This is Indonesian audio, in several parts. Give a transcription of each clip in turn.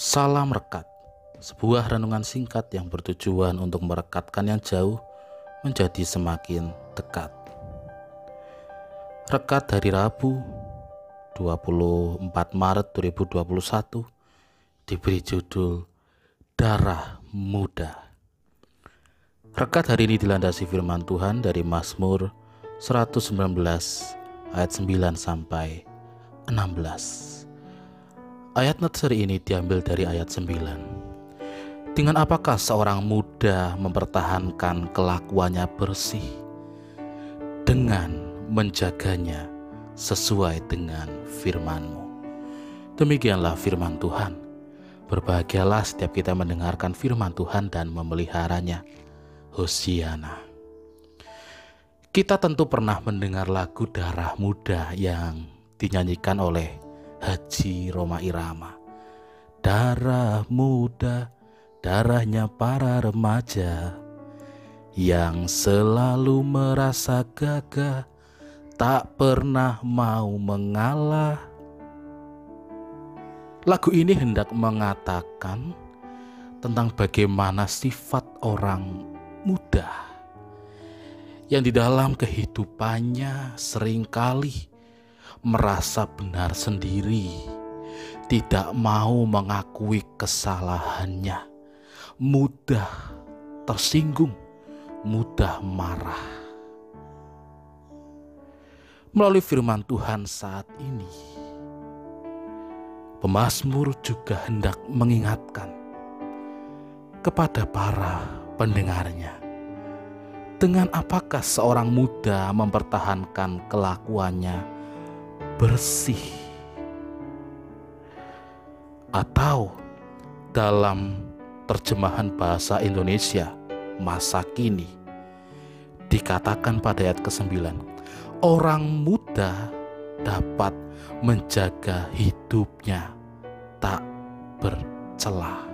Salam Rekat, sebuah renungan singkat yang bertujuan untuk merekatkan yang jauh menjadi semakin dekat. Rekat hari Rabu 24 Maret 2021 diberi judul Darah Muda. Rekat hari ini dilandasi firman Tuhan dari Mazmur 119 ayat 9 sampai 16. Ayat nursery ini diambil dari ayat 9. Dengan apakah seorang muda mempertahankan kelakuannya bersih? Dengan menjaganya sesuai dengan firman-Mu. Demikianlah firman Tuhan. Berbahagialah setiap kita mendengarkan firman Tuhan dan memeliharanya. Hosiana. Kita tentu pernah mendengar lagu Darah Muda yang dinyanyikan oleh Haji Roma Irama. Darah muda, darahnya para remaja yang selalu merasa gagah, tak pernah mau mengalah. Lagu ini hendak mengatakan tentang bagaimana sifat orang muda yang di dalam kehidupannya sering kali merasa benar sendiri, tidak mau mengakui kesalahannya, mudah tersinggung, mudah marah. Melalui firman Tuhan saat ini, pemazmur juga hendak mengingatkan kepada para pendengarnya. Dengan apakah seorang muda mempertahankan kelakuannya bersih, atau dalam terjemahan bahasa Indonesia masa kini dikatakan pada ayat ke-9 orang muda dapat menjaga hidupnya tak bercelah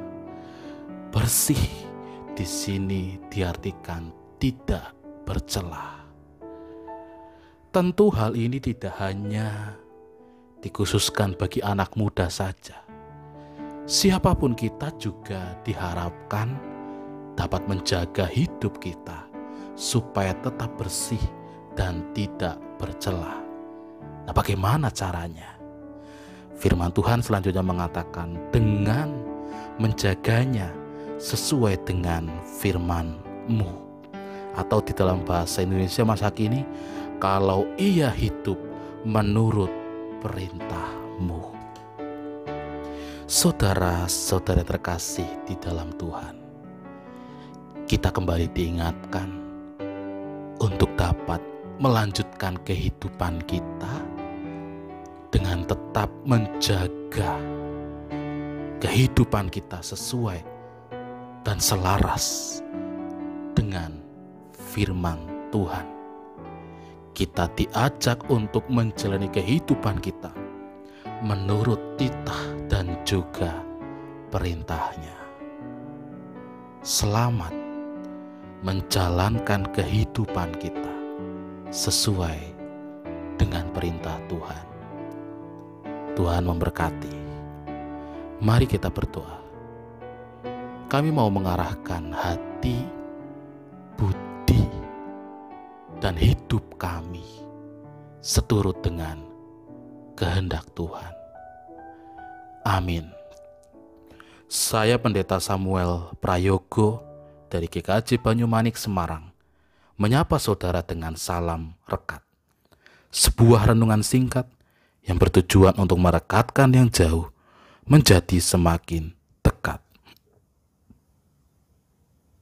bersih di sini diartikan tidak bercelah Tentu hal ini tidak hanya dikhususkan bagi anak muda saja. Siapa pun kita juga diharapkan dapat menjaga hidup kita supaya tetap bersih dan tidak bercelah. Nah, bagaimana caranya? Firman Tuhan selanjutnya mengatakan dengan menjaganya sesuai dengan firman-Mu. Atau di dalam bahasa Indonesia masa kini kalau ia hidup menurut perintahmu. Saudara-saudara terkasih di dalam Tuhan, kita kembali diingatkan untuk dapat melanjutkan kehidupan kita dengan tetap menjaga kehidupan kita sesuai dan selaras dengan firman Tuhan kita diajak untuk menjalani kehidupan kita menurut titah dan juga perintahnya. Selamat menjalankan kehidupan kita sesuai dengan perintah Tuhan. Tuhan memberkati. Mari kita berdoa. Kami mau mengarahkan hati, kami seturut dengan kehendak Tuhan. Amin. Saya Pendeta Samuel Prayogo dari GKJ Banyumanik Semarang menyapa saudara dengan salam rekat. Sebuah renungan singkat yang bertujuan untuk merekatkan yang jauh menjadi semakin